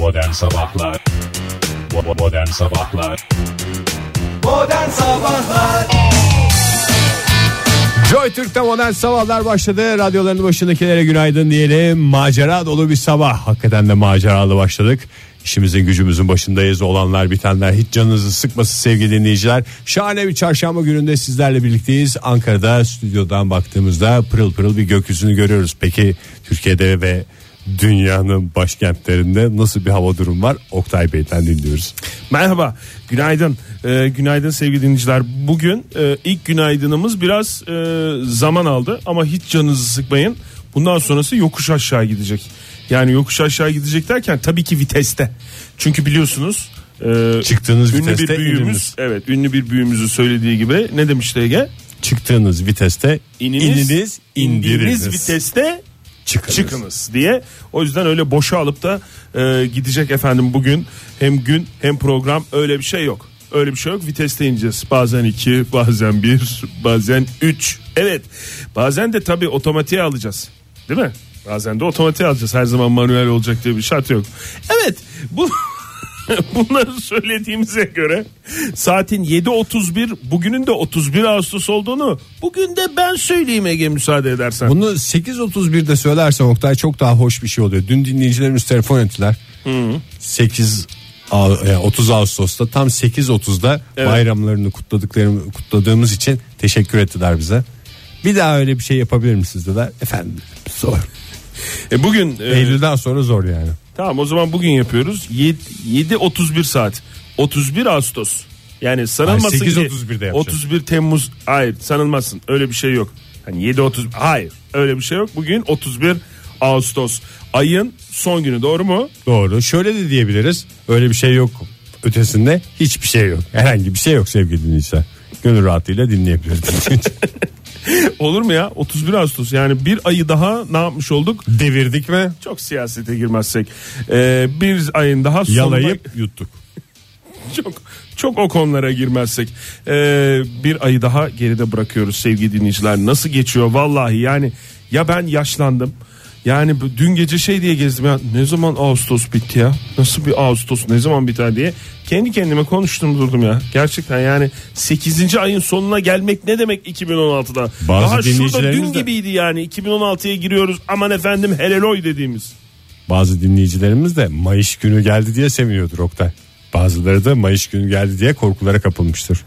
Modern Sabahlar Modern Sabahlar Modern Sabahlar Joy Türk'te modern sabahlar başladı. Radyoların başındakilere günaydın diyelim. Macera dolu bir sabah. Hakikaten de maceralı başladık. İşimizin gücümüzün başındayız. Olanlar bitenler hiç canınızı sıkmasın sevgili dinleyiciler. Şahane bir çarşamba gününde sizlerle birlikteyiz. Ankara'da stüdyodan baktığımızda pırıl pırıl bir gökyüzünü görüyoruz. Peki Türkiye'de ve dünyanın başkentlerinde nasıl bir hava durum var? Oktay Bey'den dinliyoruz. Merhaba, günaydın. Ee, günaydın sevgili dinleyiciler. Bugün e, ilk günaydınımız biraz e, zaman aldı ama hiç canınızı sıkmayın. Bundan sonrası yokuş aşağı gidecek. Yani yokuş aşağı gidecek derken tabii ki viteste. Çünkü biliyorsunuz e, Çıktığınız ünlü viteste bir büyüğümüz, ininiz. evet ünlü bir büyüğümüzün söylediği gibi ne demişti Ege? Çıktığınız viteste İniniz, ininiz, indiriniz. viteste Çıkınız. çıkınız diye. O yüzden öyle boşa alıp da e, gidecek efendim bugün hem gün hem program öyle bir şey yok. Öyle bir şey yok. Viteste ineceğiz. Bazen 2, bazen 1, bazen 3. Evet. Bazen de tabii otomatiğe alacağız. Değil mi? Bazen de otomatiğe alacağız. Her zaman manuel olacak diye bir şart yok. Evet. Bu Bunları söylediğimize göre saatin 7.31 bugünün de 31 Ağustos olduğunu bugün de ben söyleyeyim Ege müsaade edersen. Bunu 8.31'de söylersen Oktay çok daha hoş bir şey oluyor. Dün dinleyicilerimiz telefon ettiler. 8 Ağ- e, 30 Ağustos'ta tam 8.30'da Evet. bayramlarını kutladıklarım kutladığımız için teşekkür ettiler bize. Bir daha öyle bir şey yapabilir misiniz dediler. Efendim zor. E bugün e, Eylül'den sonra zor yani. Tamam o zaman bugün yapıyoruz. 7.31 saat. 31 Ağustos. Yani sanılmasın Hayır, ki 8.31'de yapacağız. 31 Temmuz. Hayır sanılmasın. Öyle bir şey yok. Hani 7.30 hayır öyle bir şey yok. Bugün 31 Ağustos. Ayın son günü doğru mu? Doğru. Şöyle de diyebiliriz. Öyle bir şey yok ötesinde hiçbir şey yok. Herhangi bir şey yok sevgili dinleyiciler. Gönül rahatlığıyla dinleyebilirsiniz. Olur mu ya? 31 Ağustos yani bir ayı daha ne yapmış olduk? Devirdik mi? Çok siyasete girmezsek. Ee, bir ayın daha sonuna... Yalayıp yuttuk. çok çok o konulara girmezsek Ee, bir ayı daha geride bırakıyoruz sevgili dinleyiciler nasıl geçiyor vallahi yani ya ben yaşlandım yani dün gece şey diye gezdim ya ne zaman Ağustos bitti ya nasıl bir Ağustos ne zaman biter diye kendi kendime konuştum durdum ya gerçekten yani 8. ayın sonuna gelmek ne demek 2016'da Bazı daha şurada dün de- gibiydi yani 2016'ya giriyoruz aman efendim heleloy dediğimiz Bazı dinleyicilerimiz de Mayıs günü geldi diye seviniyordur Oktay. Bazıları da Mayıs günü geldi diye korkulara kapılmıştır.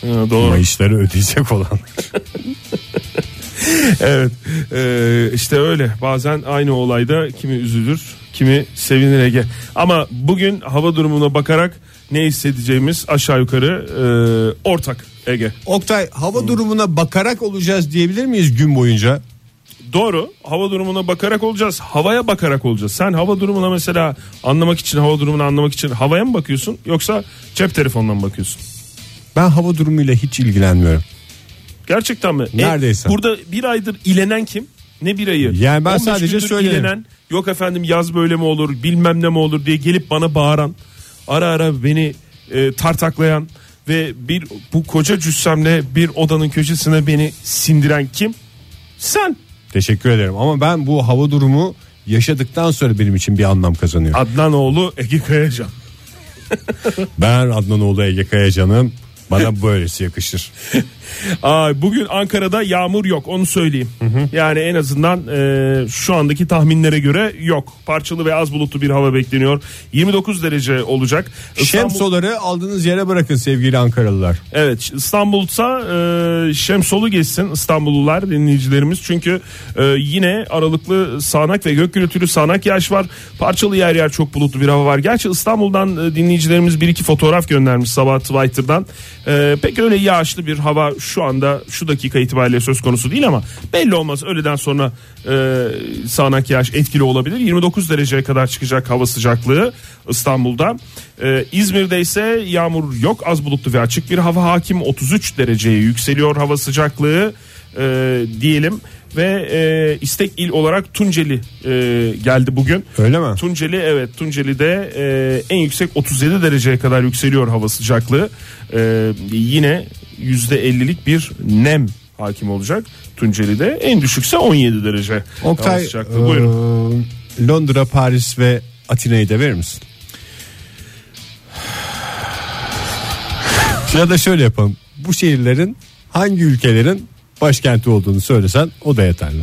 Ha, doğru Mayısları ödeyecek olan. Evet e, işte öyle. Bazen aynı olayda kimi üzülür kimi sevinir Ege. Ama bugün hava durumuna bakarak ne hissedeceğimiz aşağı yukarı e, ortak Ege. Oktay hava durumuna bakarak olacağız diyebilir miyiz gün boyunca? doğru hava durumuna bakarak olacağız havaya bakarak olacağız. Sen hava durumuna mesela anlamak için hava durumunu anlamak için havaya mı bakıyorsun yoksa cep telefonuna mı bakıyorsun? Ben hava durumuyla hiç ilgilenmiyorum. Gerçekten mi E, Neredeyse. burada bir aydır ilenen kim ne bir ayı Yani ben 15 sadece söylerim. ilenen, yok efendim yaz böyle mi olur bilmem ne mi olur diye gelip bana bağıran ara ara beni e, tartaklayan ve bir bu koca cüssemle bir odanın köşesine beni sindiren kim sen Teşekkür ederim ama ben bu hava durumu yaşadıktan sonra benim için bir anlam kazanıyor. Adnanoğlu Ege Kayacan Ben Adnanoğlu Ege Kayacan'ım. Bana böylesi yakışır. Aa, bugün Ankara'da yağmur yok onu söyleyeyim. Yani en azından e, şu andaki tahminlere göre yok. Parçalı ve az bulutlu bir hava bekleniyor. 29 derece olacak. İstanbul- Şemsoları aldığınız yere bırakın sevgili Ankaralılar. Evet İstanbul'sa e, Şemsolu geçsin İstanbullular dinleyicilerimiz. Çünkü e, yine aralıklı sağanak ve gök gürültülü sağanak yağış var. Parçalı yer yer çok bulutlu bir hava var. Gerçi İstanbul'dan e, dinleyicilerimiz bir iki fotoğraf göndermiş sabah Twitter'dan. E, pek öyle yağışlı bir hava şu anda şu dakika itibariyle söz konusu değil ama belli olmaz. Öğleden sonra e, sağanak yağış etkili olabilir. 29 dereceye kadar çıkacak hava sıcaklığı İstanbul'da. E, İzmir'de ise yağmur yok az bulutlu ve açık bir hava hakim 33 dereceye yükseliyor hava sıcaklığı e, diyelim ve e, istek il olarak Tunceli e, geldi bugün. Öyle mi? Tunceli evet Tunceli'de e, en yüksek 37 dereceye kadar yükseliyor hava sıcaklığı. E, yine %50'lik bir nem hakim olacak Tunceli'de. En düşükse 17 derece Oktay, hava sıcaklığı. Buyurun. E, Londra, Paris ve Atina'yı da verir misin? ya da şöyle yapalım. Bu şehirlerin hangi ülkelerin başkenti olduğunu söylesen o da yeterli.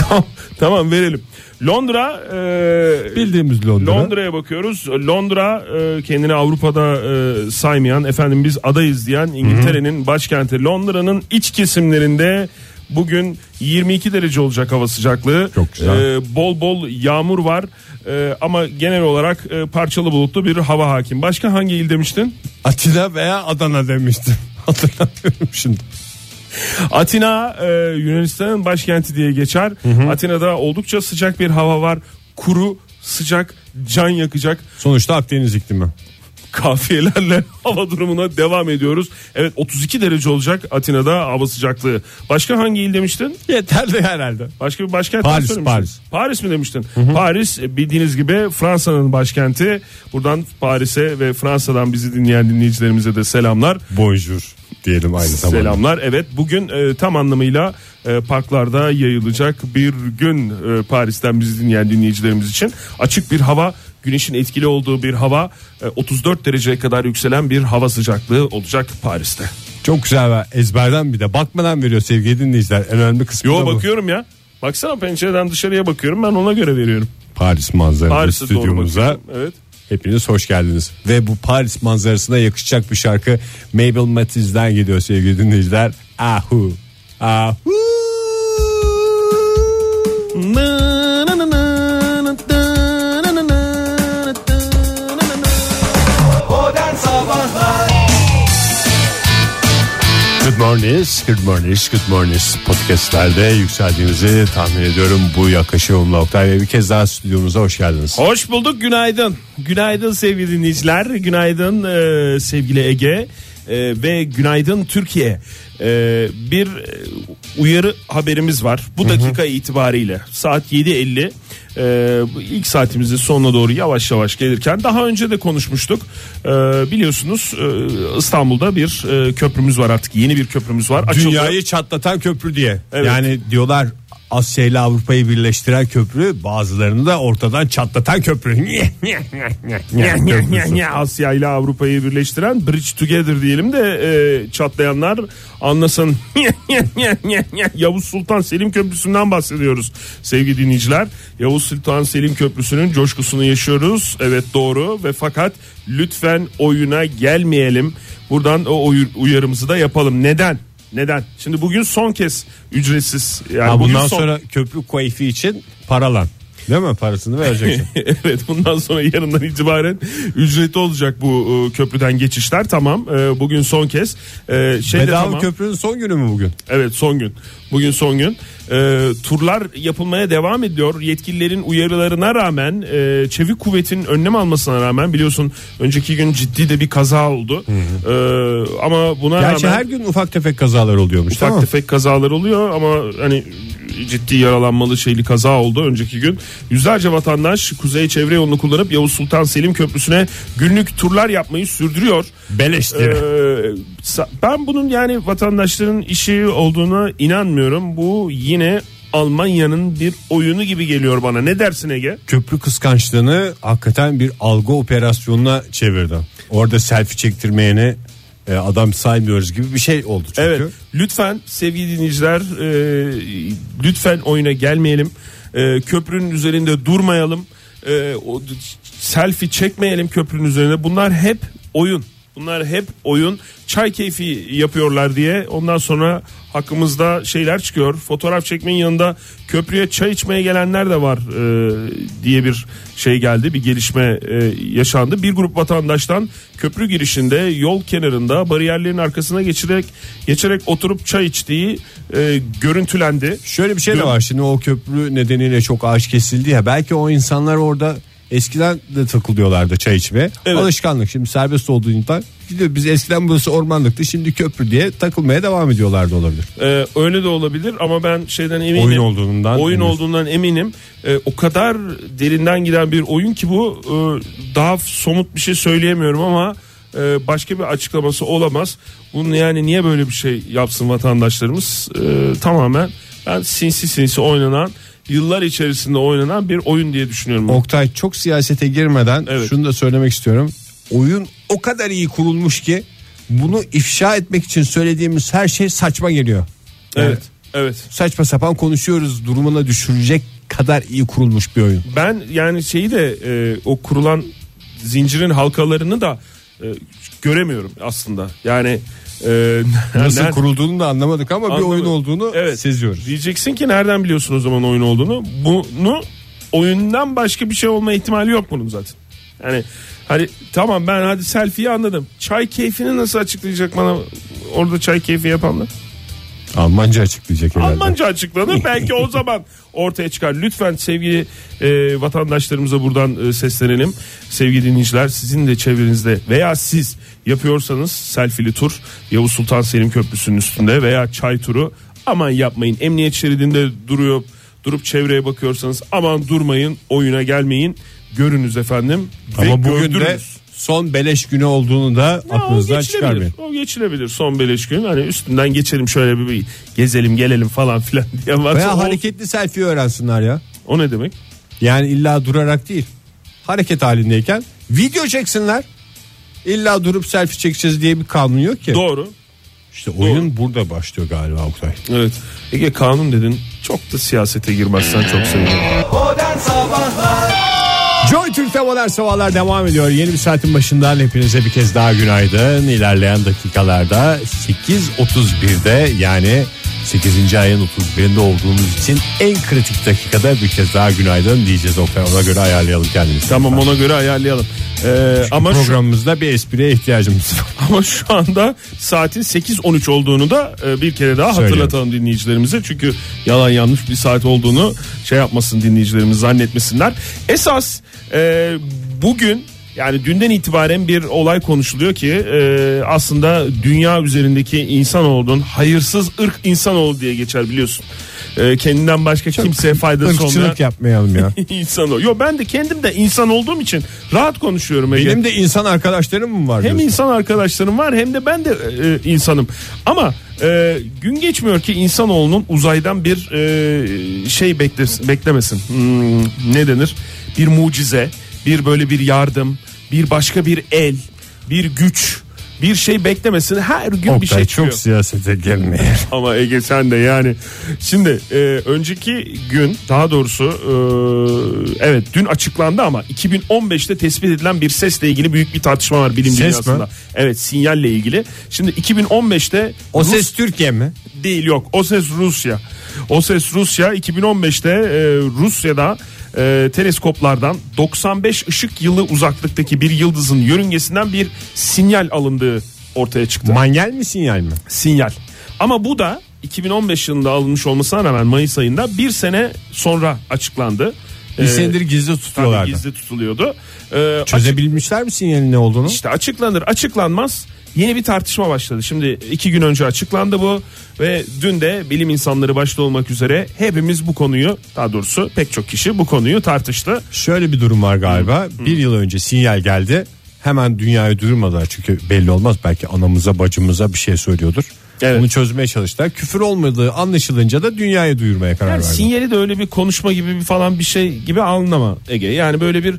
tamam, tamam verelim. Londra e, Bildiğimiz Londra. Londra'ya bakıyoruz. Londra e, kendini Avrupa'da e, saymayan efendim biz adayız diyen İngiltere'nin başkenti Londra'nın iç kesimlerinde bugün 22 derece olacak hava sıcaklığı. Çok güzel. E, bol bol yağmur var. E, ama genel olarak e, parçalı bulutlu bir hava hakim. Başka hangi il demiştin? Atina veya Adana demiştim. Hatırlamıyorum şimdi. Atina e, Yunanistan'ın başkenti diye geçer. Atina'da oldukça sıcak bir hava var. Kuru, sıcak, can yakacak Sonuçta Akdeniz iklimi. Kafiyelerle hava durumuna devam ediyoruz. Evet 32 derece olacak Atina'da hava sıcaklığı. Başka hangi il demiştin? Yeterli herhalde. Başka bir başkent Paris. Paris. Paris mi demiştin? Paris e, bildiğiniz gibi Fransa'nın başkenti. Buradan Paris'e ve Fransa'dan bizi dinleyen dinleyicilerimize de selamlar. Bonjour diyelim aynı zamanda. Selamlar. Evet bugün e, tam anlamıyla e, parklarda yayılacak bir gün e, Paris'ten bizi dinleyen dinleyicilerimiz için. Açık bir hava, güneşin etkili olduğu bir hava, e, 34 dereceye kadar yükselen bir hava sıcaklığı olacak Paris'te. Çok güzel ve ezberden bir de bakmadan veriyor sevgili dinleyiciler. En önemli kısmı Yo da bu. bakıyorum ya. Baksana pencereden dışarıya bakıyorum ben ona göre veriyorum. Paris manzaralı Paris'e doğru stüdyomuza bakıyorum. Evet. hepiniz hoş geldiniz. Ve bu Paris manzarasına yakışacak bir şarkı Mabel Matiz'den geliyor sevgili dinleyiciler. Ahu. Ahu. Modern Good morning, good morning, good morning. Podcastlerde yükseldiğinizi tahmin ediyorum. Bu yaklaşımla Oktay Bey bir kez daha stüdyomuza hoş geldiniz. Hoş bulduk günaydın. Günaydın sevgili dinleyiciler. Günaydın e, sevgili Ege E, ve günaydın Türkiye. E, bir e, uyarı haberimiz var. Bu dakika itibariyle saat 7.50 e, ilk saatimizin sonuna doğru yavaş yavaş gelirken daha önce de konuşmuştuk. E, biliyorsunuz e, İstanbul'da bir e, köprümüz var artık yeni bir köprümüz var. Açıldı. Dünyayı çatlatan köprü diye. Evet. Yani diyorlar Asya ile Avrupa'yı birleştiren köprü bazılarını da ortadan çatlatan köprü. Asya ile Avrupa'yı birleştiren Bridge Together diyelim de e, çatlayanlar anlasın. Yavuz Sultan Selim Köprüsü'nden bahsediyoruz sevgili dinleyiciler. Yavuz Sultan Selim Köprüsü'nün coşkusunu yaşıyoruz. Evet doğru ve fakat lütfen oyuna gelmeyelim. Buradan o uyarımızı da yapalım. Neden? Neden? Şimdi bugün son kez ücretsiz. Yani Ha, bundan son- sonra köprü keyfi için paralan. Değil mi? Parasını vereceksin. evet bundan sonra yarından itibaren ücretli olacak bu e, köprüden geçişler tamam e, bugün son kez e, şey Bedava tamam. köprünün son günü mü bugün? evet son gün bugün son gün E, turlar yapılmaya devam ediyor yetkililerin uyarılarına rağmen e, çevik kuvvetin önlem almasına rağmen biliyorsun önceki gün ciddi de bir kaza oldu E, ama buna Gerçi rağmen her gün ufak tefek kazalar oluyormuş ufak mi? tefek kazalar oluyor ama hani ciddi yaralanmalı şeyli kaza oldu önceki gün. Yüzlerce vatandaş kuzey çevre yolunu kullanıp Yavuz Sultan Selim Köprüsü'ne günlük turlar yapmayı sürdürüyor. Beleş Ee, diye. sa- ben bunun yani vatandaşların işi olduğuna inanmıyorum. Bu yine Almanya'nın bir oyunu gibi geliyor bana. Ne dersin Ege? köprü kıskançlığını hakikaten bir algı operasyonuna çevirdi. Orada selfie çektirmeyeni e, adam saymıyoruz gibi bir şey oldu çünkü. Evet. Lütfen sevgili dinleyiciler e, lütfen oyuna gelmeyelim. E, köprünün üzerinde durmayalım. E, o, selfie çekmeyelim köprünün üzerinde. Bunlar hep oyun. Bunlar hep oyun. Çay keyfi yapıyorlar diye ondan sonra hakkımızda şeyler çıkıyor. Fotoğraf çekmenin yanında köprüye çay içmeye gelenler de var e, diye bir şey geldi. Bir gelişme e, yaşandı. Bir grup vatandaştan köprü girişinde yol kenarında bariyerlerin arkasına geçerek geçerek oturup çay içtiği e, görüntülendi. Şöyle bir şey de var şimdi o köprü nedeniyle çok ağaç kesildi ya belki o insanlar orada eskiden de takılıyorlardı çay içmeye. Evet. Alışkanlık şimdi serbest olduğundan gidiyor biz eskiden burası ormanlıktı şimdi köprü diye takılmaya devam ediyorlardı olabilir. Ee, öyle de olabilir ama ben şeyden eminim. Oyun olduğundan Oyun emin. olduğundan eminim. Ee, o kadar derinden giden bir oyun ki bu e, daha somut bir şey söyleyemiyorum ama e, başka bir açıklaması olamaz. Bunun yani niye böyle bir şey yapsın vatandaşlarımız? Ee, tamamen ben sinsi sinsi oynanan yıllar içerisinde oynanan bir oyun diye düşünüyorum. Oktay çok siyasete girmeden Evet. şunu da söylemek istiyorum. Oyun o kadar iyi kurulmuş ki bunu ifşa etmek için söylediğimiz her şey saçma geliyor. Yani evet. Evet. Saçma sapan konuşuyoruz durumuna düşürecek kadar iyi kurulmuş bir oyun. Ben yani şeyi de e, o kurulan zincirin halkalarını da e, göremiyorum aslında. Yani e, Nasıl nereden- kurulduğunu da anlamadık ama bir Anlamadım. oyun olduğunu Evet. seziyoruz. Diyeceksin ki nereden biliyorsun o zaman oyun olduğunu? Bunu oyundan başka bir şey olma ihtimali yok bunun zaten. Yani hani tamam ben hadi selfie'yi anladım. Çay keyfini nasıl açıklayacak bana orada çay keyfi yapanlar? Almanca açıklayacak herhalde. Almanca açıklanır belki o zaman ortaya çıkar. Lütfen sevgili e, vatandaşlarımıza buradan e, seslenelim. Sevgili dinleyiciler sizin de çevrenizde veya siz yapıyorsanız selfie'li tur Yavuz Sultan Selim Köprüsü'nün üstünde veya çay turu aman yapmayın. Emniyet şeridinde duruyor durup çevreye bakıyorsanız aman durmayın oyuna gelmeyin. Görünüz efendim. ve Ama bugün de gördürünüz. son beleş günü olduğunu da Ya aklınızdan çıkarmayın. O geçilebilir son beleş gün. Hani üstünden geçelim şöyle bir, bir gezelim gelelim falan filan diye varsa Veya o- hareketli selfie öğrensinler ya. o ne demek? Yani illa durarak değil. Hareket halindeyken video çeksinler. İlla durup selfie çekeceğiz diye bir kanun yok ki. Doğru. İşte oyun burada başlıyor galiba Oktay. Evet. Ege kanun dedin. Çok da siyasete girmezsen çok sevinirim. Modern Sabahlar Joy Türk'te modern sabahlar devam ediyor. Yeni bir saatin başından hepinize bir kez daha günaydın. İlerleyen dakikalarda 8.31'de yani 8. ayın 31'inde olduğumuz için en kritik dakikada bir kez daha günaydın diyeceğiz Oktay. Ona göre ayarlayalım kendimizi. Tamam ona göre ayarlayalım. Ee, ama şu, Programımızda bir espriye ihtiyacımız var. ama şu anda saatin 8.13 olduğunu da e, bir kere daha Söyleyelim. hatırlatalım dinleyicilerimize. Çünkü yalan yanlış bir saat olduğunu şey yapmasın dinleyicilerimiz zannetmesinler. Esas e, bugün yani dünden itibaren bir olay konuşuluyor ki e, aslında dünya üzerindeki insanoğlunun hayırsız ırk insanoğlu diye geçer biliyorsun. E, kendinden başka kimseye faydası olmayan yapmayalım ya. insan o. Yo ben de kendim de insan olduğum için rahat konuşuyorum Ege. Benim de insan arkadaşlarım mı var hem diyorsun? insan arkadaşlarım var hem de ben de e, insanım. Ama e, gün geçmiyor ki insanoğlunun uzaydan bir e, şey beklesin, beklemesin. Hmm, ne denir? Bir mucize, bir böyle bir yardım, bir başka bir el, bir güç, bir şey beklemesin. Her gün bir Oktay şey çıkıyor. çok siyasete gelmeyin. Ama Ege sen de yani. Şimdi e, önceki gün daha doğrusu e, evet dün açıklandı ama 2015'te tespit edilen bir sesle ilgili büyük bir tartışma var bilim Ses dünyasında. mi? Evet sinyalle ilgili. Şimdi 2015'te O Rus- ses Türkiye mi? değil yok. O ses Rusya. O ses Rusya 2015'te e, Rusya'da e, teleskoplardan 95 ışık yılı uzaklıktaki bir yıldızın yörüngesinden bir sinyal alındığı ortaya çıktı Manyel mi sinyal mi? sinyal. Ama bu da 2015 yılında alınmış olmasına rağmen Mayıs ayında bir sene sonra açıklandı. Bir Ee, senedir gizli tabii tutuyorlardı. gizli tutuluyordu. Ee, Çözebilmişler mi sinyalin ne olduğunu? işte açıklanır açıklanmaz yeni bir tartışma başladı. Şimdi iki gün önce açıklandı bu ve dün de bilim insanları başta olmak üzere hepimiz bu konuyu daha doğrusu pek çok kişi bu konuyu tartıştı. Şöyle bir durum var galiba. Bir yıl önce sinyal geldi. Hemen dünyayı duyurmadılar çünkü belli olmaz. Belki anamıza bacımıza bir şey söylüyordur. Evet. Onu çözmeye çalıştılar. Küfür olmadığı anlaşılınca da dünyayı duyurmaya karar Yani verdiler. sinyali de öyle bir konuşma gibi bir falan bir şey gibi anlama Ege. Yani böyle bir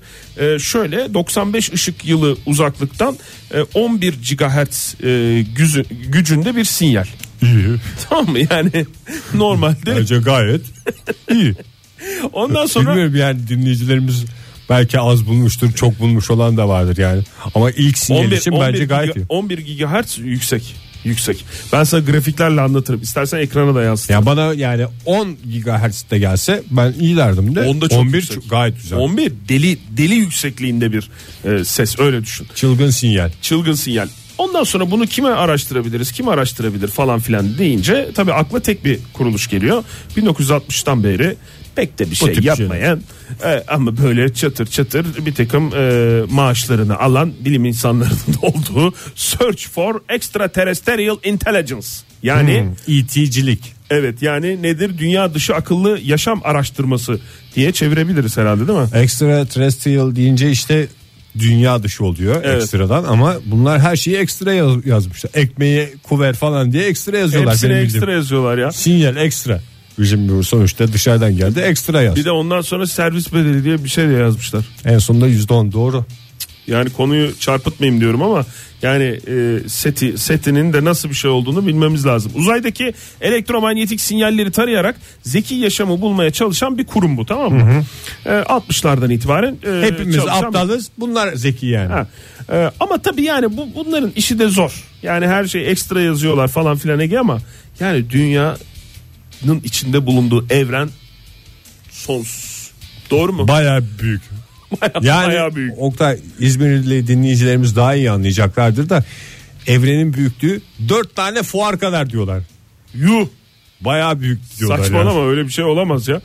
e, şöyle 95 ışık yılı uzaklıktan e, 11 gigahertz e, güzü- gücünde bir sinyal. İyi. Tamam mı? Yani normalde Bence gayet iyi. ondan sonra Bilmiyorum yani dinleyicilerimiz belki az bulmuştur, çok bulmuş olan da vardır yani. Ama ilk sinyal için bence gayet giga- iyi. 11 gigahertz yüksek. Yüksek. Ben sana grafiklerle anlatırım. İstersen ekrana da yansıtırım. Ya bana yani 10 GHz'de gelse ben iyi derdim de. Onda çok 11 yüksek. çok- gayet güzel. 11 deli deli yüksekliğinde bir e, ses öyle düşün. Çılgın sinyal. çılgın sinyal. Ondan sonra bunu kime araştırabiliriz, kim araştırabilir falan filan deyince tabii akla tek bir kuruluş geliyor. 1960'tan beri pek de bir şey yapmayan e, ama böyle çatır çatır bir takım e, maaşlarını alan bilim insanlarının olduğu Search for Extraterrestrial Intelligence. Yani Hmm, ET'cilik. evet yani nedir dünya dışı akıllı yaşam araştırması diye çevirebiliriz herhalde değil mi? Extraterrestrial deyince işte dünya dışı oluyor Evet. ekstradan ama bunlar her şeyi ekstra yaz- yazmışlar. Ekmeği kuver falan diye ekstra yazıyorlar Hepsine benim ekstra bildiğim. yazıyorlar ya. Sinyal ekstra. Bizim sonuçta dışarıdan geldi ekstra yaz. Bir de ondan sonra servis bedeli diye bir şey de yazmışlar. En sonunda %10 doğru. Yani konuyu çarpıtmayayım diyorum ama yani e, seti setinin de nasıl bir şey olduğunu bilmemiz lazım. Uzaydaki elektromanyetik sinyalleri tarayarak zeki yaşamı bulmaya çalışan bir kurum bu tamam mı? E, 60'lardan itibaren e, Hepimiz çalışan aptalız bunlar zeki yani. Ha. E, ama tabii yani bu bunların işi de zor. Yani her şey ekstra yazıyorlar falan filan Ege ama yani dünyanın içinde bulunduğu evren sonsuz. Doğru mu? Baya büyük. Yani Bayağı büyük. Oktay İzmirli dinleyicilerimiz daha iyi anlayacaklardır da evrenin büyüklüğü dört tane fuar kadar diyorlar. Yuh. Baya büyük diyorlar. Saçmalama yani. öyle bir şey olamaz ya.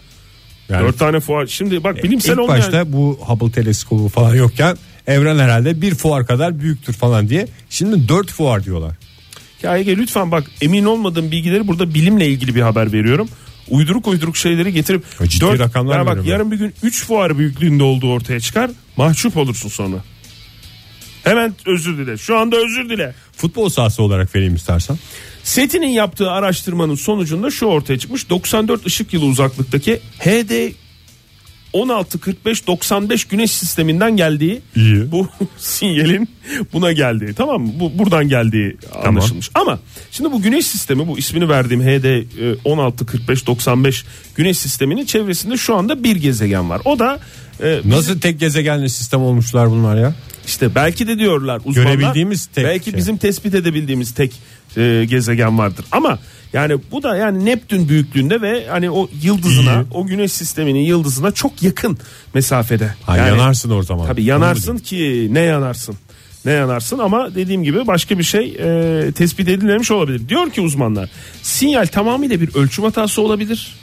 Yani Dört tane fuar. Şimdi bak bilimsel İlk olmayan. başta bu Hubble teleskobu falan yokken evren herhalde bir fuar kadar büyüktür falan diye. Şimdi dört fuar diyorlar. Ya Ege lütfen bak emin olmadığım bilgileri burada bilimle ilgili bir haber veriyorum. Uyduruk uyduruk şeyleri getirip Ya ciddi rakamlar Ya bak veriyorum yarın bir gün 3 fuar büyüklüğünde olduğu ortaya çıkar. Mahcup olursun sonra. Hemen özür dile. Şu anda özür dile. Futbol sahası olarak vereyim istersen. SETI'nin yaptığı araştırmanın sonucunda şu ortaya çıkmış. 94 ışık yılı uzaklıktaki HD 1645-95 güneş sisteminden geldiği İyi. bu sinyalin buna geldiği tamam mı? Bu buradan geldiği anlaşılmış. Ama şimdi bu güneş sistemi bu ismini verdiğim HD e, 1645-95 güneş sisteminin çevresinde şu anda bir gezegen var. O da e, Nasıl tek gezegenli sistem olmuşlar bunlar ya? işte belki de diyorlar uzmanlar. Görebildiğimiz tek belki şey. bizim tespit edebildiğimiz tek e, gezegen vardır. Ama yani bu da yani Neptün büyüklüğünde ve hani o yıldızına, İyi. o güneş sisteminin yıldızına çok yakın mesafede. Ha, yani, yanarsın o zaman. Tabii yanarsın ki ne yanarsın? Ne yanarsın ama dediğim gibi başka bir şey e, tespit edilemiş olabilir. Diyor ki uzmanlar sinyal tamamıyla bir ölçüm hatası olabilir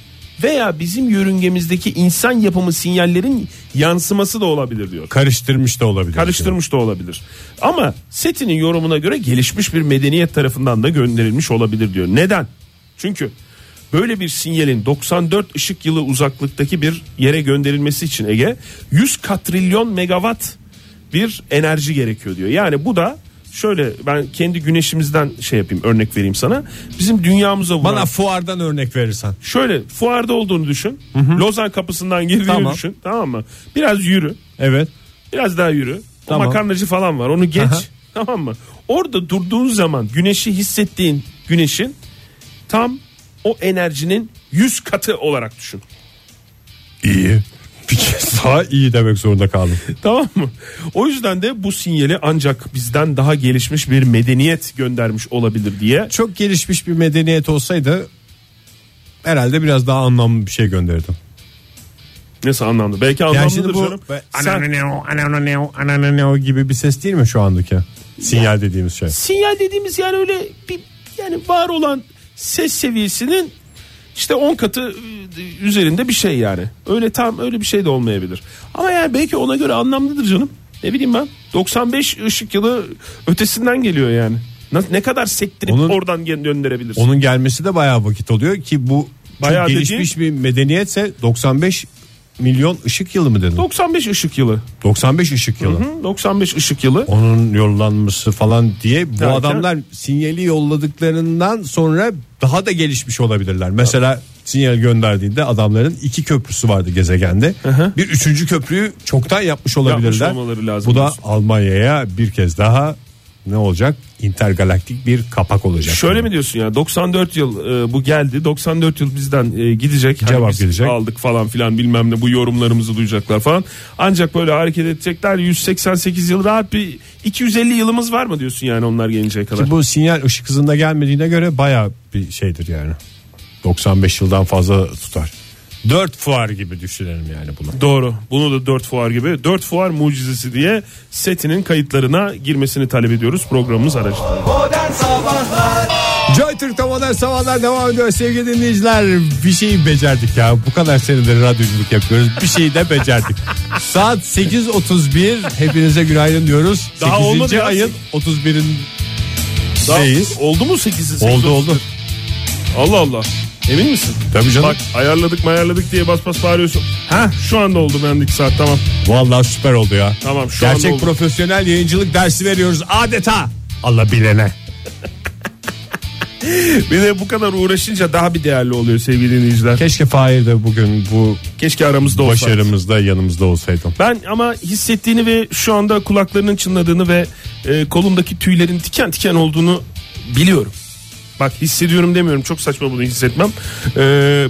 veya bizim yörüngemizdeki insan yapımı sinyallerin yansıması da olabilir diyor. Karıştırmış da olabilir. Karıştırmış da olabilir. Ama Seti'nin yorumuna göre gelişmiş bir medeniyet tarafından da gönderilmiş olabilir diyor. Neden? Çünkü böyle bir sinyalin 94 ışık yılı uzaklıktaki bir yere gönderilmesi için Ege 100 katrilyon megawatt bir enerji gerekiyor diyor. Yani bu da şöyle ben kendi güneşimizden şey yapayım örnek vereyim sana. Bizim dünyamıza vuran Bana fuardan örnek verirsen. şöyle fuarda olduğunu düşün. Lozan kapısından girdiğini Tamam. düşün. Tamam mı? Biraz yürü. Evet. Biraz daha yürü. Tamam. O makarnacı falan var. Onu geç. Aha. Tamam mı? Orada durduğun zaman güneşi hissettiğin güneşin tam o enerjinin 100 katı olarak düşün. İyi. Bir kez daha iyi demek zorunda kaldım. Tamam mı? O yüzden de bu sinyali ancak bizden daha gelişmiş bir medeniyet göndermiş olabilir diye. Çok gelişmiş bir medeniyet olsaydı herhalde biraz daha anlamlı bir şey gönderirdim. Nasıl anlamlı? Belki Yani anlamlıdır şimdi bu canım. Anananeo, anananeo gibi bir ses değil mi şu andaki? Sinyal dediğimiz şey. sinyal dediğimiz yani öyle bir yani var olan ses seviyesinin işte 10 katı e, üzerinde bir şey yani. Öyle tam öyle bir şey de olmayabilir. Ama yani belki ona göre anlamlıdır canım. Ne bileyim ben. 95 ışık yılı ötesinden geliyor yani. Ne, kadar sektirip Onun- oradan gö- gönderebilirsin. Onun gelmesi de bayağı vakit oluyor ki bu Bayağı çok gelişmiş bir medeniyetse 95 milyon ışık yılı mı dedin? 95 ışık yılı. 95 ışık yılı. Hı, 95 ışık yılı. Onun yollanması falan diye bu Derken- adamlar sinyali yolladıklarından sonra daha da gelişmiş olabilirler. Mesela sinyal gönderdiğinde adamların iki köprüsü vardı gezegende. hı. Bir üçüncü köprüyü çoktan yapmış olabilirler. Yapmış olmaları lazım bu da. Almanya'ya bir kez daha ne olacak? İntergalaktik bir kapak olacak. Şöyle mi diyorsun ya 94 yıl e, bu geldi 94 yıl bizden e, gidecek Hani Cevap biz gelecek. aldık falan filan bilmem ne bu yorumlarımızı duyacaklar falan ancak böyle hareket edecekler 188 yıl rahat bir 250 yılımız var mı diyorsun yani onlar gelinceye kadar. Ki bu sinyal ışık hızında gelmediğine göre baya bir şeydir yani. 95 yıldan fazla tutar. 4 fuar gibi düşünelim yani bunu. Doğru bunu da 4 fuar gibi 4 fuar mucizesi diye setinin kayıtlarına girmesini talep ediyoruz programımız aracılığıyla. Modern Sabahlar Joy Türk'te modern sabahlar devam ediyor sevgili dinleyiciler. Bir şeyi becerdik ya. Bu kadar senedir radyoculuk yapıyoruz. Bir şeyi de becerdik. Saat 8.31 hepinize günaydın diyoruz. Daha 8. olmadı ya. ayın 31'in Daha-. Oldu mu 8'i? oldu oldu. Allah Allah. Emin misin? Tabii canım. Bak ayarladık mı ayarladık diye bas bas bağırıyorsun. Ha şu anda oldu bendeki saat tamam. Vallahi süper oldu ya. Tamam, şu anda Gerçek oldu. profesyonel yayıncılık dersi veriyoruz adeta. Allah bilene. Bir de bu kadar uğraşınca daha bir değerli oluyor sevgili dinleyiciler. Keşke Fahir de bugün bu Keşke aramızda olsaydı. başarımızda yanımızda olsaydı. Ben ama hissettiğini ve şu anda kulaklarının çınladığını ve e, kolumdaki tüylerin diken diken olduğunu biliyorum. Bak hissediyorum demiyorum çok saçma bunu hissetmem. E,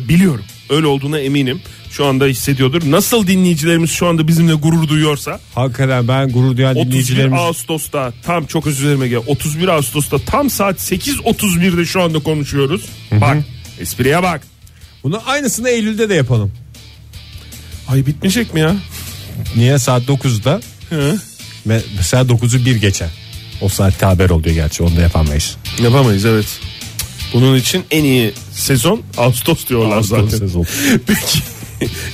biliyorum öyle olduğuna eminim. Şu anda hissediyordur. Nasıl dinleyicilerimiz şu anda bizimle gurur duyuyorsa Hakikaten ben gurur duyan 31 dinleyicilerimiz Ağustos'ta tam çok özür dilerim Ege 31 Ağustos'ta tam saat 8.31'de şu anda konuşuyoruz. Bak espriye bak. bunu aynısını Eylül'de de yapalım. Ay bitmeyecek mi ya? Niye saat 9'da? Hı? Me- Mesela 9'u 1 geçer. O saatte haber oluyor gerçi onu da yapamayız. Yapamayız evet. Bunun için en iyi sezon Ağustos diyorlar Ağustos zaten. sezonu. Peki.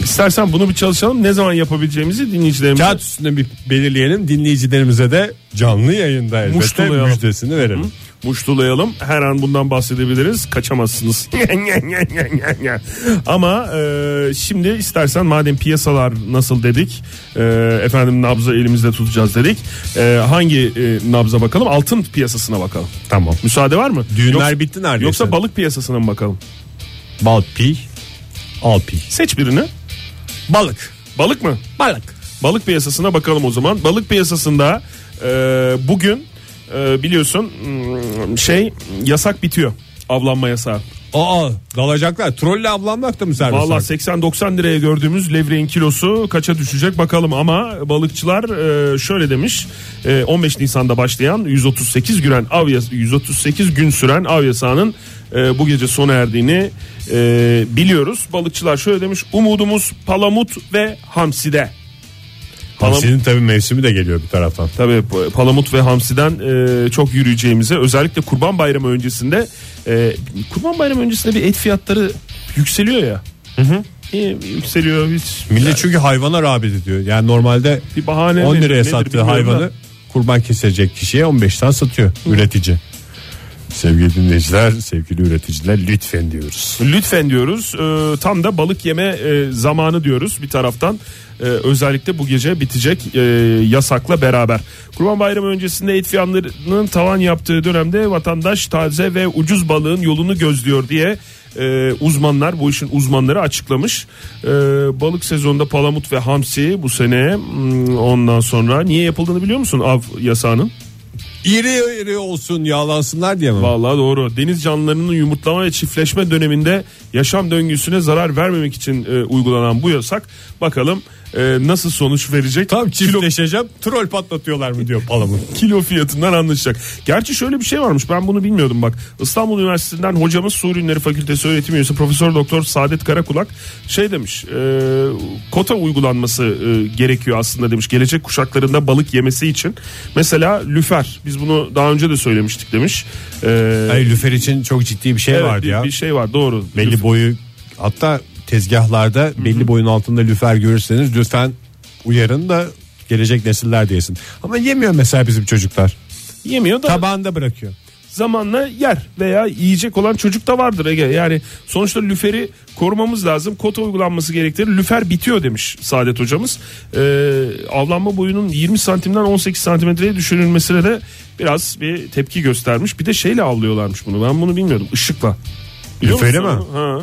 İstersen bunu bir çalışalım. Ne zaman yapabileceğimizi dinleyicilerimize Kağıt üstünde bir belirleyelim dinleyicilerimize de canlı yayında elbette Muştulayalım. müjdesini verelim. Muştulayalım. Her an bundan bahsedebiliriz. Kaçamazsınız. Ama e, şimdi istersen madem piyasalar nasıl dedik, e, efendim nabza elimizde tutacağız dedik. E, hangi e, nabza bakalım? Altın piyasasına bakalım. Tamam. Müsaade var mı? Düğünler Yoksa- bitti neredeyse. Yoksa balık piyasasına mı bakalım? Bal pi, al pi. Seç birini. Balık. Balık mı? Balık. Balık piyasasına bakalım o zaman. Balık piyasasında e, bugün e, biliyorsun hmm, şey yasak bitiyor. Avlanma yasağı. Aa dalacaklar. Trolle avlanmak da mı serbest? Valla artık? 80-90 liraya gördüğümüz levreğin kilosu kaça düşecek bakalım ama balıkçılar e, şöyle demiş e, 15 Nisan'da başlayan 138 güren av yas- 138 gün süren av yasağının e, bu gece sona erdiğini e, biliyoruz. Balıkçılar şöyle demiş umudumuz palamut ve hamside. Hamsinin tabii mevsimi de geliyor bir taraftan. Tabii bu palamut ve hamsiden e, çok yürüyeceğimize özellikle kurban bayramı öncesinde e, kurban bayramı öncesinde bir et fiyatları yükseliyor ya. İyi, yükseliyor hiç. Millet çünkü hayvana rağbet ediyor. Yani normalde Bir bahane 10 nedir, liraya nedir sattığı bilmiyorum hayvanı da. kurban kesecek kişiye 15'ten satıyor üretici. Sevgili dinleyiciler, sevgili üreticiler lütfen diyoruz. Lütfen diyoruz. E, tam da balık yeme e, zamanı diyoruz bir taraftan. E, özellikle bu gece bitecek e, yasakla beraber. Kurban Bayramı öncesinde et fiyatlarının tavan yaptığı dönemde vatandaş taze ve ucuz balığın yolunu gözlüyor diye e, uzmanlar bu işin uzmanları açıklamış. E, balık sezonunda palamut ve hamsi bu sene hmm, ondan sonra niye yapıldığını biliyor musun av yasağının? İri iri olsun yağlansınlar diye mi? Vallahi doğru. Deniz canlılarının yumurtlama ve çiftleşme döneminde yaşam döngüsüne zarar vermemek için e, uygulanan bu yasak bakalım e, nasıl sonuç verecek? Tam Kilo, çiftleşeceğim troll patlatıyorlar mı diyor palamut. kilo fiyatından anlaşacak. Gerçi şöyle bir şey varmış ben bunu bilmiyordum bak. İstanbul Üniversitesi'nden hocamız Su Ürünleri Fakültesi öğretim üyesi Profesör Doktor Saadet Karakulak şey demiş e, kota uygulanması e, gerekiyor aslında demiş gelecek kuşaklarında balık yemesi için. Mesela lüfer biz bunu daha önce de söylemiştik demiş. E, Hayır lüfer için çok ciddi bir şey Evet, vardı bir, ya. bir şey var doğru. belli boyu hatta tezgahlarda belli boyun altında lüfer görürseniz lütfen uyarın da gelecek nesiller diyesin. Ama yemiyor mesela bizim çocuklar. Yemiyor da Tabağında bırakıyor. zamanla yer veya yiyecek olan çocuk da vardır Ege. Yani sonuçta lüferi korumamız lazım. Kota uygulanması gerektirir. Lüfer bitiyor demiş Saadet hocamız. Ee, avlanma boyunun 20 santimden 18 santimetreye düşürülmesine de biraz bir tepki göstermiş. Bir de şeyle avlıyorlarmış bunu. Ben bunu bilmiyordum. Işıkla. Biliyor Lüferi musun? mi? Ha.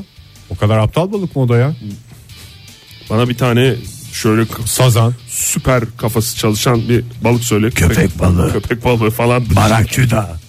O kadar aptal balık mı o da ya? Bana bir tane şöyle Sazan. süper kafası çalışan bir balık söyle. Köpek balığı. Köpek balığı falan. Baraküda.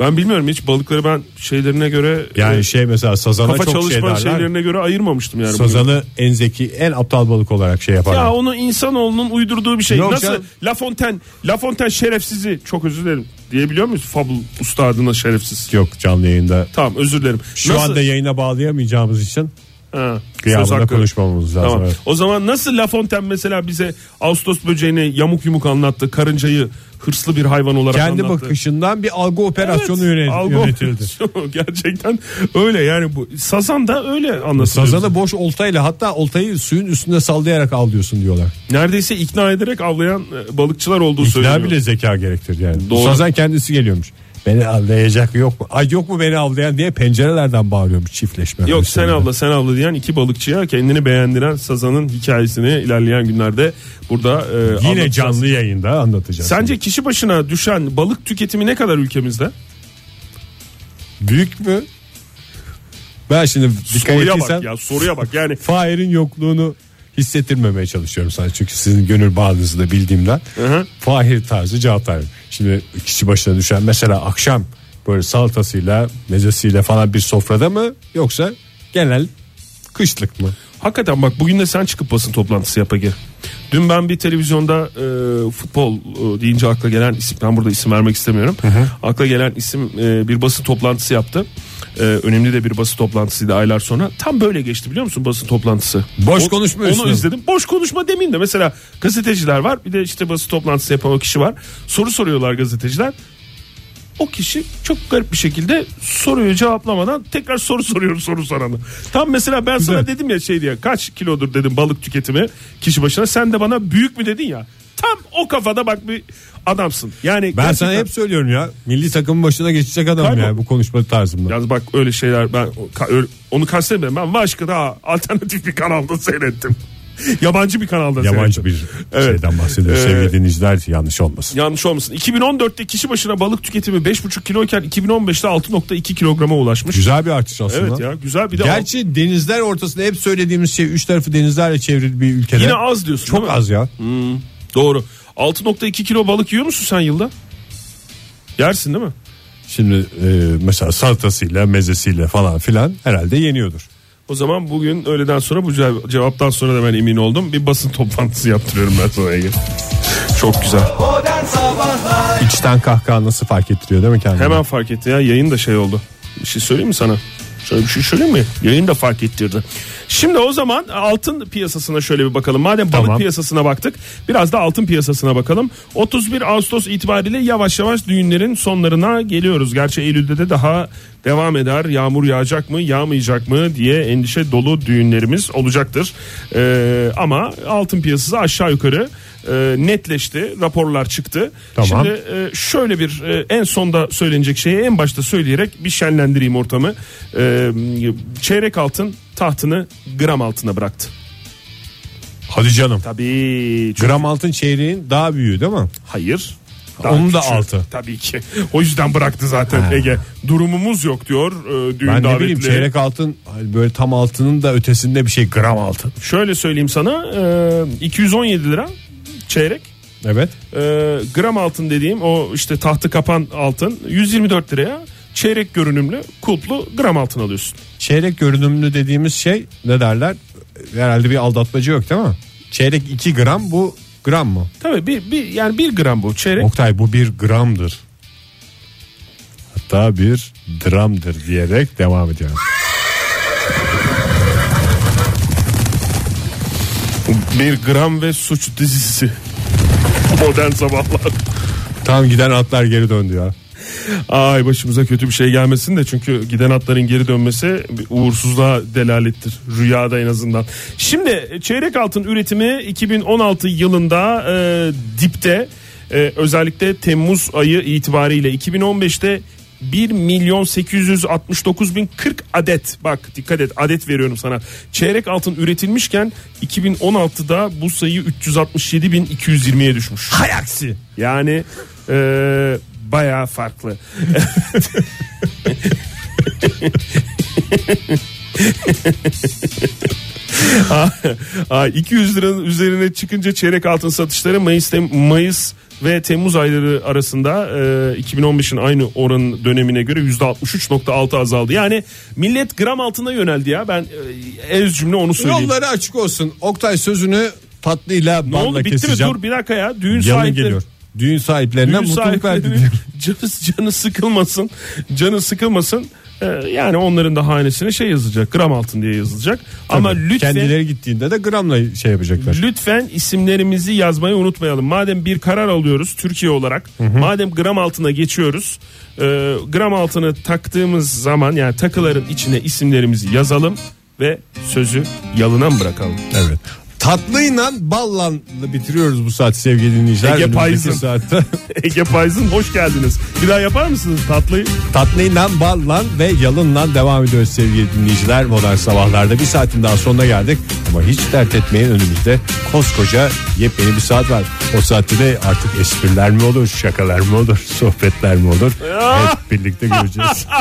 Ben bilmiyorum hiç balıkları ben şeylerine göre Yani e, şey mesela sazana kafa çok şey derler. şeylerine göre ayırmamıştım yani. Sazanı en zeki en aptal balık olarak şey yaparlar. Ya onu insanoğlunun uydurduğu bir şey. Yok Nasıl canım. La Fontaine, La Fontaine şerefsizi çok özür dilerim diyebiliyor muyuz? Fabul ustadına şerefsiz. Yok canlı yayında. Tamam özür dilerim. Şu anda yayına bağlayamayacağımız için Ha, kıyamında konuşmamamız lazım. Tamam. evet. O zaman nasıl La Fontaine mesela bize Ağustos böceğini yamuk yumuk anlattı. Karıncayı hırslı bir hayvan olarak Kendi anlattı. bakışından bir algı operasyonu yönet- algı yönetildi. operasyonu. Gerçekten öyle yani bu sazan da öyle anlatılıyor. Sazanı boş oltayla hatta oltayı suyun üstünde sallayarak avlıyorsun diyorlar. Neredeyse ikna ederek avlayan e, balıkçılar olduğu İkna söyleniyor. bile zeka gerektir yani. Doğru. Sazan kendisi geliyormuş. Beni avlayacak yok mu? Ay yok mu beni avlayan diye pencerelerden bağırıyormuş çiftleşme. Yok sen avla sen avla diyen iki balıkçıya kendini beğendiren sazanın hikayesini ilerleyen günlerde burada e, Yine canlı yayında anlatacağız. Sence kişi başına düşen balık tüketimi ne kadar ülkemizde? Büyük mü? Ben şimdi dikkat Soruya bak ya soruya bak yani Fahir'in yokluğunu hissettirmemeye çalışıyorum sana. Çünkü sizin gönül bağınızı da bildiğimden. hı. Fahir tarzı cevap veriyorum. Şimdi kişi başına düşen mesela akşam böyle salatasıyla mezesiyle falan bir sofrada mı yoksa genel kışlık mı? Hakikaten bak bugün de sen çıkıp basın toplantısı yap Ege. Dün ben bir televizyonda e, futbol e, deyince akla gelen isim ben burada isim vermek istemiyorum. Akla gelen isim e, bir basın toplantısı yaptı. E, önemli de bir basın toplantısıydı aylar sonra. Tam böyle geçti biliyor musun basın toplantısı? Boş O- konuşma Onu izledim. Boş konuşma demeyeyim de mesela gazeteciler var bir de işte basın toplantısı yapan o kişi var. Soru soruyorlar gazeteciler. O kişi çok garip bir şekilde soruyu cevaplamadan tekrar soru soruyor soru soranı. Tam mesela ben sana dedim ya şey diye kaç kilodur dedim balık tüketimi kişi başına sen de bana büyük mü dedin ya. Tam o kafada bak bir adamsın. Yani Ben gerçekten- sana hep söylüyorum ya milli takımın başına geçecek adamım Kaybol. ya bu konuşma tarzımda. Yalnız bak öyle şeyler ben onu kastetmiyorum. Ben başka daha alternatif bir kanalda seyrettim. Yabancı bir kanalda Yabancı seyrettim. bir Evet. şeyden bahsediyoruz Ee, sevgili dinleyiciler yanlış olmasın. Yanlış olmasın. 2014'te kişi başına balık tüketimi 5,5 kiloyken 2015'te 6,2 kilograma ulaşmış. Güzel bir artış aslında. Evet ya güzel bir de Gerçi denizler ortasında hep söylediğimiz şey üç tarafı denizlerle çevrili bir ülkede. yine az diyorsun. Çok az ya. Doğru. 6,2 kilo balık yiyor musun sen yılda? Yersin değil mi? Şimdi e, mesela salatasıyla mezesiyle falan filan herhalde yeniyordur. O zaman bugün öğleden sonra bu ce- cevaptan sonra da ben emin oldum. Bir basın toplantısı yaptırıyorum ben sana Ege. Çok güzel. İçten kahkaha nasıl fark ettiriyor değil mi kendini? Hemen fark etti ya yayın da şey oldu. Bir şey söyleyeyim mi sana? Şöyle bir şey söyleyeyim mi? Yayın da fark ettirdi. Şimdi o zaman altın piyasasına şöyle bir bakalım. Madem balık Tamam. piyasasına baktık biraz da altın piyasasına bakalım. 31 Ağustos itibariyle yavaş yavaş düğünlerin sonlarına geliyoruz. Gerçi Eylül'de de daha devam eder. Yağmur yağacak mı yağmayacak mı diye endişe dolu düğünlerimiz olacaktır. Ee, ama altın piyasası aşağı yukarı e, netleşti. Raporlar çıktı. Tamam. Şimdi e, şöyle bir e, en sonda söylenecek şeyi en başta söyleyerek bir şenlendireyim ortamı. E, çeyrek altın tahtını gram altına bıraktı. Hadi canım. Tabii. çünkü- Gram altın çeyreğin daha büyüğü değil mi? Hayır. Onun da küçüğü. altı. Tabii ki. O yüzden bıraktı zaten Ha. Ege. Durumumuz yok diyor e, düğün Ben ne bileyim çeyrek altın böyle tam altının da ötesinde bir şey gram altın. Şöyle söyleyeyim sana e, 217 lira çeyrek. Evet. E, gram altın dediğim o işte tahtı kapan altın 124 liraya çeyrek görünümlü kulplu gram altın alıyorsun. Çeyrek görünümlü dediğimiz şey ne derler? Herhalde bir aldatmacı yok değil mi? Çeyrek 2 gram bu gram mı? Tabii bir, bir yani bir gram bu çeyrek. Oktay bu bir gramdır. Hatta bir dramdır diyerek devam ediyorum. Bir gram ve suç dizisi. Modern sabahlar. Tam giden atlar geri döndü ya. Ay başımıza kötü bir şey gelmesin de çünkü giden atların geri dönmesi uğursuzluğa delalettir. Rüyada en azından. Şimdi çeyrek altın üretimi 2016 yılında e, dipte e, özellikle Temmuz ayı itibariyle 2015'te 1 milyon 869 bin 40 adet bak dikkat et adet veriyorum sana çeyrek altın üretilmişken 2016'da bu sayı 367 bin 220'ye düşmüş. Hay aksi. Yani e, bayağı farklı. Aa, 200 liranın üzerine çıkınca çeyrek altın satışları Mayıs Mayıs ve Temmuz ayları arasında e, 2015'in aynı oran dönemine göre %63.6 azaldı. Yani millet gram altına yöneldi ya. Ben e, ez cümle onu söyleyeyim. Yolları açık olsun. Oktay sözünü tatlıyla ne oldu bitti keseceğim. mi? Dur bir dakika ya. Düğün Yalın sahipleri geliyor. Düğün sahiplerinden Düğün mutluluk verdi canı, canı sıkılmasın. Canı sıkılmasın. Ee, yani onların da hanesine şey yazılacak. Gram altın diye yazılacak. Ama Tabii. lütfen Kendileri gittiğinde de gramla şey yapacaklar. lütfen isimlerimizi yazmayı unutmayalım. Madem bir karar alıyoruz Türkiye olarak. Madem gram altına geçiyoruz. e, gram altını taktığımız zaman yani takıların içine isimlerimizi yazalım ve sözü yalına mı bırakalım? Evet. Tatlıyla balla bitiriyoruz bu saat sevgili dinleyiciler. Ege Payız'ın. Saatte. Ege Payız'ın hoş geldiniz. Bir daha yapar mısınız tatlıyı? Tatlıyla balla ve yalınla devam ediyoruz sevgili dinleyiciler. Modern sabahlarda bir saatin daha sonuna geldik. Ama hiç dert etmeyin önümüzde koskoca yepyeni bir saat var. O saatte de artık espriler mi olur, şakalar mı olur, sohbetler mi olur? Hep birlikte göreceğiz.